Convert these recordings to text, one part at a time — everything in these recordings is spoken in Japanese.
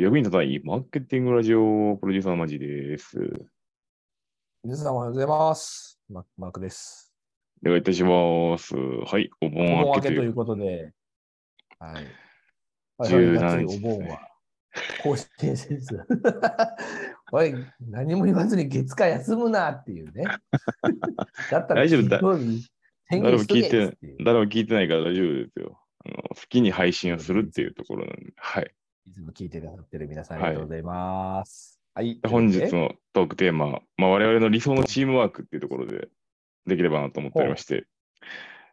役に立たないマーケティングラジオプロデューサーのマジです。皆さんおはようございます。ママークです。お願いいたします。はい、おお盆盆明けということで、はい。17我々がついお盆は更新せず、おい、何も言わずに月火休むなっていうね。だったら大丈夫だ誰も聞いて。誰も聞いてないから大丈夫ですよ。あの好きに配信をするっていうところなんで。はい。いつも聞いてくださってる皆さんありがとうございます。はい。本日のトークテーマ、まあ、我々の理想のチームワークっていうところでできればなと思っておりまして、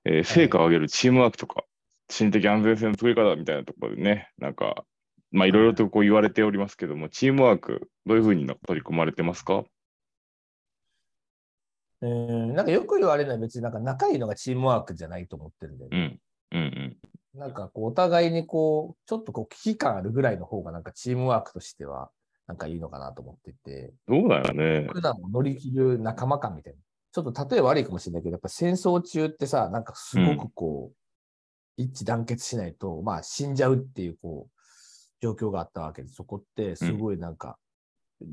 えー成果を上げるチームワークとか、心的安全性の作り方みたいなところでね、なんか、まあいろいろとこう言われておりますけども、チームワーク、どういうふうに取り組まれてますか？うん、なんかよく言われるのは別になんか仲いいのがチームワークじゃないと思ってるんだよね。うん。うんうん。なんかこうお互いにこう、ちょっとこう危機感あるぐらいの方がなんかチームワークとしてはなんかいいのかなと思ってて、どうだよね。普段を乗り切る仲間感みたいな。ちょっと例え悪いかもしれないけど、やっぱ戦争中ってさ、なんかすごくこう、一致団結しないと、まあ死んじゃうっていうこう、状況があったわけで、そこってすごいなんか、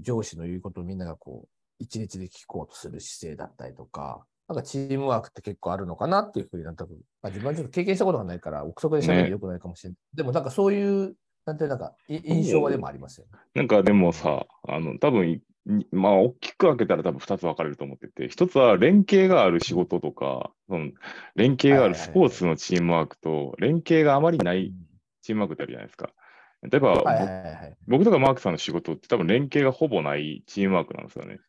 上司の言うことをみんながこう、一日で聞こうとする姿勢だったりとか、なんかチームワークって結構あるのかなっていうふうになんとなく、まあ、自分はちょっと経験したことがないから、憶測で喋るのよくないかもしれない。でもなんかそういう、なんていうなんかい印象はでもありますよね。なんかでもさ、あの、多分いまあ、大きく分けたら多分2つ分かれると思ってて、1つは連携がある仕事とか、その連携があるスポーツのチームワークと、連携があまりないチームワークってあるじゃないですか。例えば。僕とかマークさんの仕事って多分連携がほぼないチームワークなんですよね。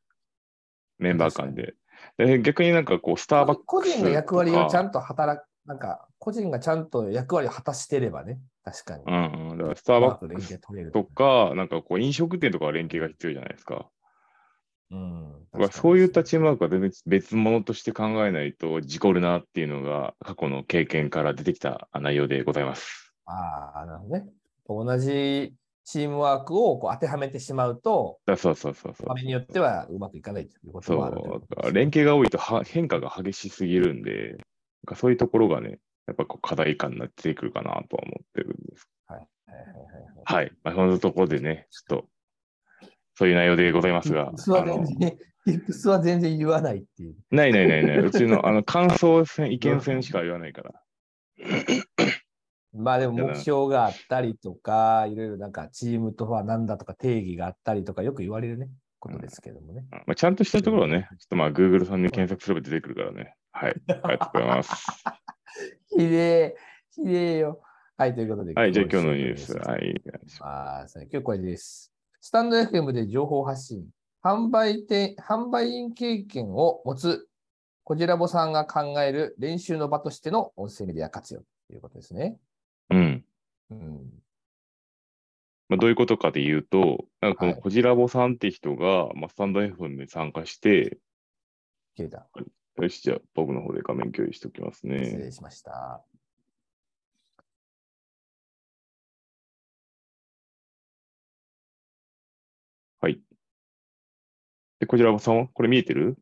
メンバー間で。で逆になんかこう、スターバックス個人の役割をちゃとんと働く、なんか、個人がちゃんと役割を果たしてればね、確かに。か、うんうん、だからスターバックうまく連携取れるとか、なんかこう、飲食店とかは連携が必要じゃないですか。うん。そういったチームワークは全然別物として考えないと事故るなっていうのが過去の経験から出てきた内容でございます。ああ、なるほどね。同じチームワークをこう当てはめてしまうと、だそうそうそうそう場。面によってはうまくいかないということそもあるという連携が多いとは変化が激しすぎるんで、なんかそういうところがね、やっぱこう課題感になってくるかなとは思ってるんです。はいはいそのところでね、ちょっと、そういう内容でございますが、Tips は全然、Tips は全然言わないっていう。ないないないない、うちのあの感想戦、意見戦しか言わないから。まあでも目標があったりとか、いろいろなんかチームとは何だとか定義があったりとか、よく言われるね、ことですけどもね。まあ、ちゃんとしたところはね、ちょっとまあ Google さんで検索すれば出てくるからね。はい。ありがとうございます。ひでえ、ひでえよ。はい、ということで。はい、じゃあ今日のニュース。ははい。ますあ今日これです。スタンド FM で情報発信、販売店、販売員経験を持つ、こじらぼさんが考える練習の場としての音声メディア活用ということですね。うん。うん。まあ、どういうことかで言うと、なんかこのはいこじらぼさんって人が、まあ、スタンド FM に参加して、切れた。よし、じゃあ僕の方で画面共有しておきます失ね。礼しました。はい。で、こじらぼさんは？これ見えてる？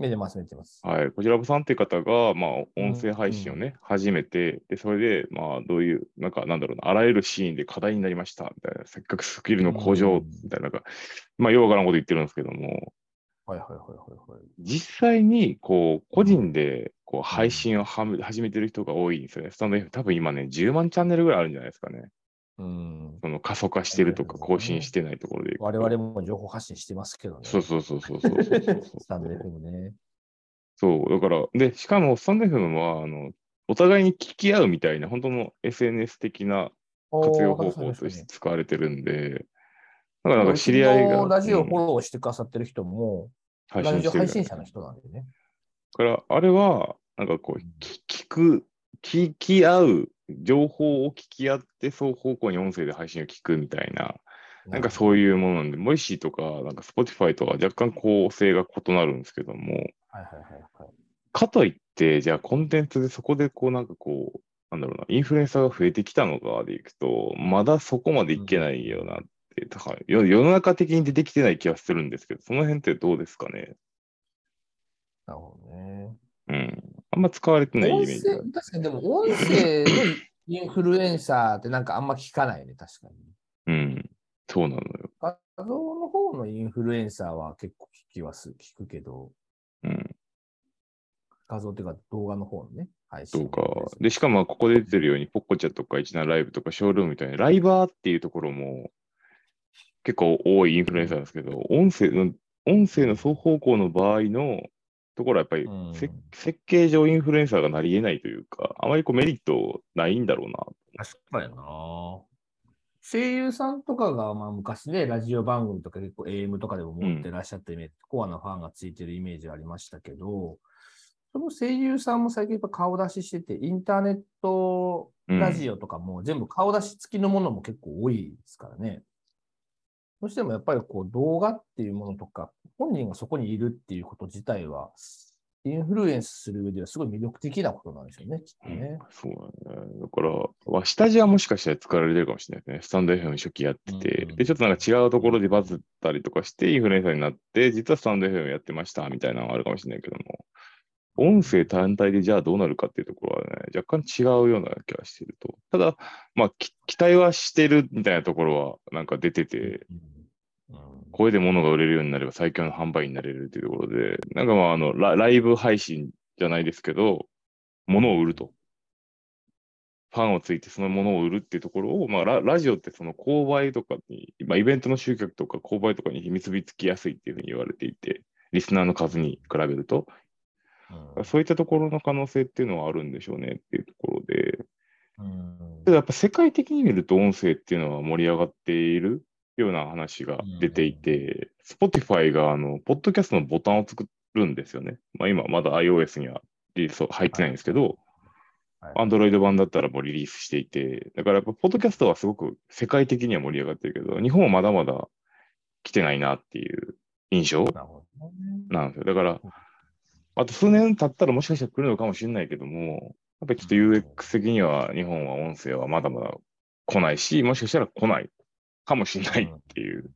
見てます、見てます。はい。こじらぼさんっていう方が、まあ、音声配信をね、始めて、で、それで、まあ、どういう、なんか、なんだろうな、あらゆるシーンで課題になりました、みたいな、せっかくスキルの向上うん、みたいな、なんか、まあ、ようわからんこと言ってるんですけども、はいはいはいはいはい。実際に、こう、個人で、こう、配信をはめ始めてる人が多いんですよね。スタンド F、多分今ね、10万チャンネルぐらいあるんじゃないですかね。うん。その過疎化してるとか、更新してないところで。我々も情報発信してますけどね。そうそうそうそうそうそうそうスタンド FM ね。そう、だから、で、しかも、スタンド FM は、あの、お互いに聞き合うみたいな、本当の SNS 的な活用方法として使われてるんで、だからなんか知り合いが、ラジオうんフォローしてくださってる人も、ラジオ配信者の人なんでね。だから、あれは、なんかこう、き聞く、聞き合う、情報を聞き合って、双方向に音声で配信を聞くみたいな、なんかそういう。ものなんで、モイシーとか、なんか Spotify とか若干構成が異なるんですけども、はいはいはいはい。かといって、じゃあコンテンツでそこでこうなんかこう、なんだろうな、インフルエンサーが増えてきたのかでいくと、まだそこまでいけないよなって、だから世世の中的に出てきてない気がするんですけど、その辺ってどうですかね？なるほどね。うん。あんま使われてないイメ音ージ確かにでも音声のインフルエンサーってなんかあんま聞かないね、確かに。うん。そうなのよ。画像の方のインフルエンサーは結構聞きはす、聞くけど、うん。画像っていうか動画の方のね、配信。そうか。で、しかもここで出てるように、ポッコチャとか17ライブとかショールームみたいな、ライバーっていうところも結構多いインフルエンサーですけど、音声の、音声の双方向の場合のところはやっぱりうんせ設計上インフルエンサーがなり得ないというか、あまりこうメリットないんだろうな。確かにな。声優さんとかが、まあ、昔ね、ラジオ番組とか結構 AM とかでも持ってらっしゃったイメージ、コアなファンがついてるイメージありましたけど、その声優さんも最近やっぱ顔出ししてて、インターネットラジオとかも全部顔出し付きのものも結構多いですからね。どうしてもやっぱりこう動画っていうものとか、本人がそこにいるっていうこと自体は、インフルエンスする上ではすごい魅力的なことなんでしょうね、きっとね。そうだね。だから、まあ下地はもしかしたら使われてるかもしれないですね。スタンド FM 初期やってて、うんで、ちょっとなんか違うところでバズったりとかして、インフルエンサーになって、実はスタンド FM やってましたみたいなのがあるかもしれないけども、音声単体でじゃあどうなるかっていうところはね、若干違うような気がしてると。ただ、まあ、き期待はしてるみたいなところはなんか出てて、うんうんこれで物が売れるようになれば最強の販売になれるっていうところで、なんかまあ、あのラ、ライブ配信じゃないですけど、物を売ると。ファンをついてそのものを売るっていうところを、まあラ、ラジオってその購買とかに、まあ、イベントの集客とか購買とかに結びつきやすいっていうふうに言われていて、リスナーの数に比べると、うん。そういったところの可能性っていうのはあるんでしょうねっていうところで、うん。ただやっぱ世界的に見ると音声っていうのは盛り上がっているような話が出ていて、Spotify があの、ポッドキャストのボタンを作るんですよね。まあ今まだ iOS にはリリース入ってないんですけど、はい Android 版だったらもうリリースしていて、だからやっぱポッドキャストはすごく世界的には盛り上がってるけど、日本はまだまだ来てないなっていう印象。なんですよ。だから、あと数年経ったらもしかしたら来るのかもしれないけども、やっぱりちょっと UX 的には日本は音声はまだまだ来ないし、もしかしたら来ないかもしれないっていう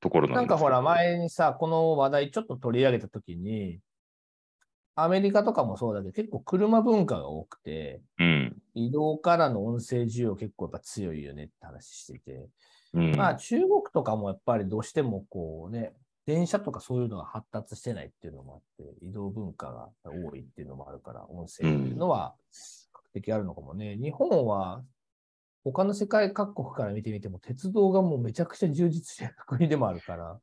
ところなんなんかほら、前にさ、この話題ちょっと取り上げたときに、アメリカとかもそうだけど、結構車文化が多くて、うん。移動からの音声需要結構やっぱ強いよねって話してて、うん。まあ中国とかもやっぱりどうしてもこうね、電車とかそういうのが発達してないっていうのもあって、移動文化が多いっていうのもあるから、音声っていうのは比較的あるのかもね。日本は他の世界各国から見てみても、鉄道がもうめちゃくちゃ充実してる国でもあるから、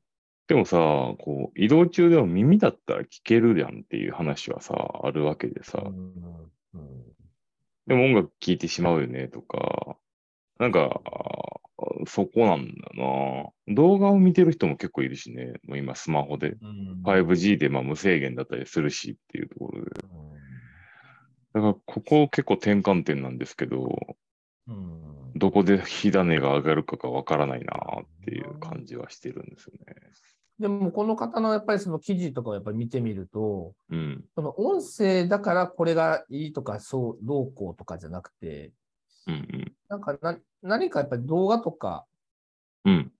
でもさ、こう、移動中でも耳だったら聞けるじゃんっていう話はさ、あるわけでさ、うんうんでも音楽聴いてしまうよねとか、なんか、そこなんだよな。動画を見てる人も結構いるしね、もう今スマホで。うん、5G でまあ無制限だったりするしっていうところで。うんだからここ結構転換点なんですけど、うんどこで火種が上がるかがわからないなっていう感じはしてるんですよね。でも、この方のやっぱりその記事とかをやっぱり見てみると、うん。その音声だからこれがいいとか、そう、どうこうとかじゃなくて、うんなんかな何かやっぱり動画とか、うん。うん。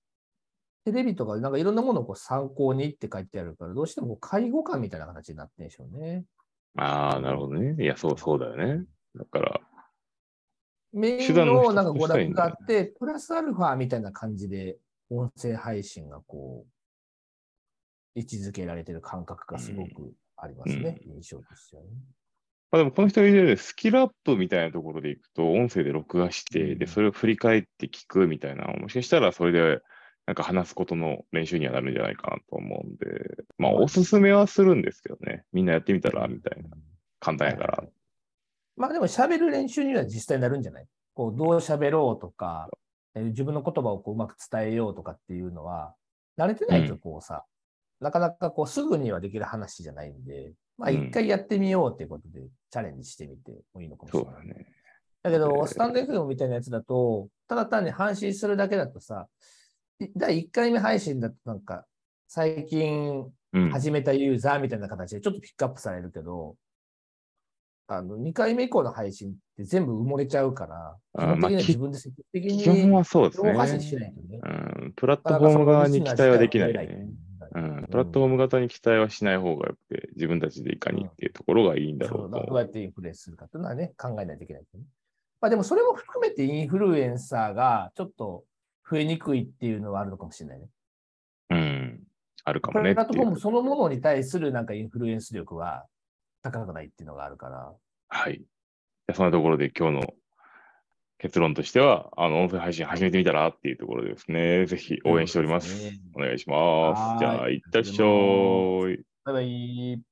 テレビとか、なんかいろんなものをこう参考にって書いてあるから、どうしてもこう介護官みたいな形になってるんでしょうね。ああ、なるほどね。いや、そうそうだよね。だから、メインのなんか娯楽があって、プラスアルファみたいな感じで、音声配信がこう、位置づけられてる感覚がすごくありますね、印象としてはね。まあ、でもこの人が言うスキルアップみたいなところでいくと、音声で録画して、で、うんそれを振り返って聞くみたいな、もしかしたらそれで、なんか話すことの練習にはなるんじゃないかなと思うんで、まあ、おすすめはするんですけどね。みんなやってみたら、みたいな。簡単やから。まあでも喋る練習には実際になるんじゃない？こうどう喋ろうとか、えー自分の言葉をこううまく伝えようとかっていうのは、慣れてないとこうさ、なかなかこうすぐにはできる話じゃないんで、まあうん一回やってみようっていうことでチャレンジしてみてもいいのかもしれない。だね。だけど、えースタンド FM みたいなやつだと、ただ単に配信するだけだとさ、い第1回目配信だとなんか、最近うん。始めたユーザーみたいな形でちょっとピックアップされるけど、あの、2回目以降の配信って全部埋もれちゃうから、基本的には自分で積極的基本にはそうですね。ないとね。うん。プラットフォーム側に期待はできないね。ううんん。プラットフォーム型に期待はしない方がよくて、自分たちでいかにっていうところがいいんだろそううだどうと。やってインフルエンスするかっていうのはね、考えないといけない、ね。まあでもそれも含めてインフルエンサーがちょっと増えにくいっていうのはあるのかもしれないね。うん。あるかプもねっていうラットフォーム。そのものに対するなんかインフルエンス力は高くないっていうのがあるから。はい。じゃあそんなところで今日の結論としては、あの、音声配信始めてみたらっていうところですね。ぜひ応援しております。すねお願いします。じゃあ、いってらっしゃい。バイバイ。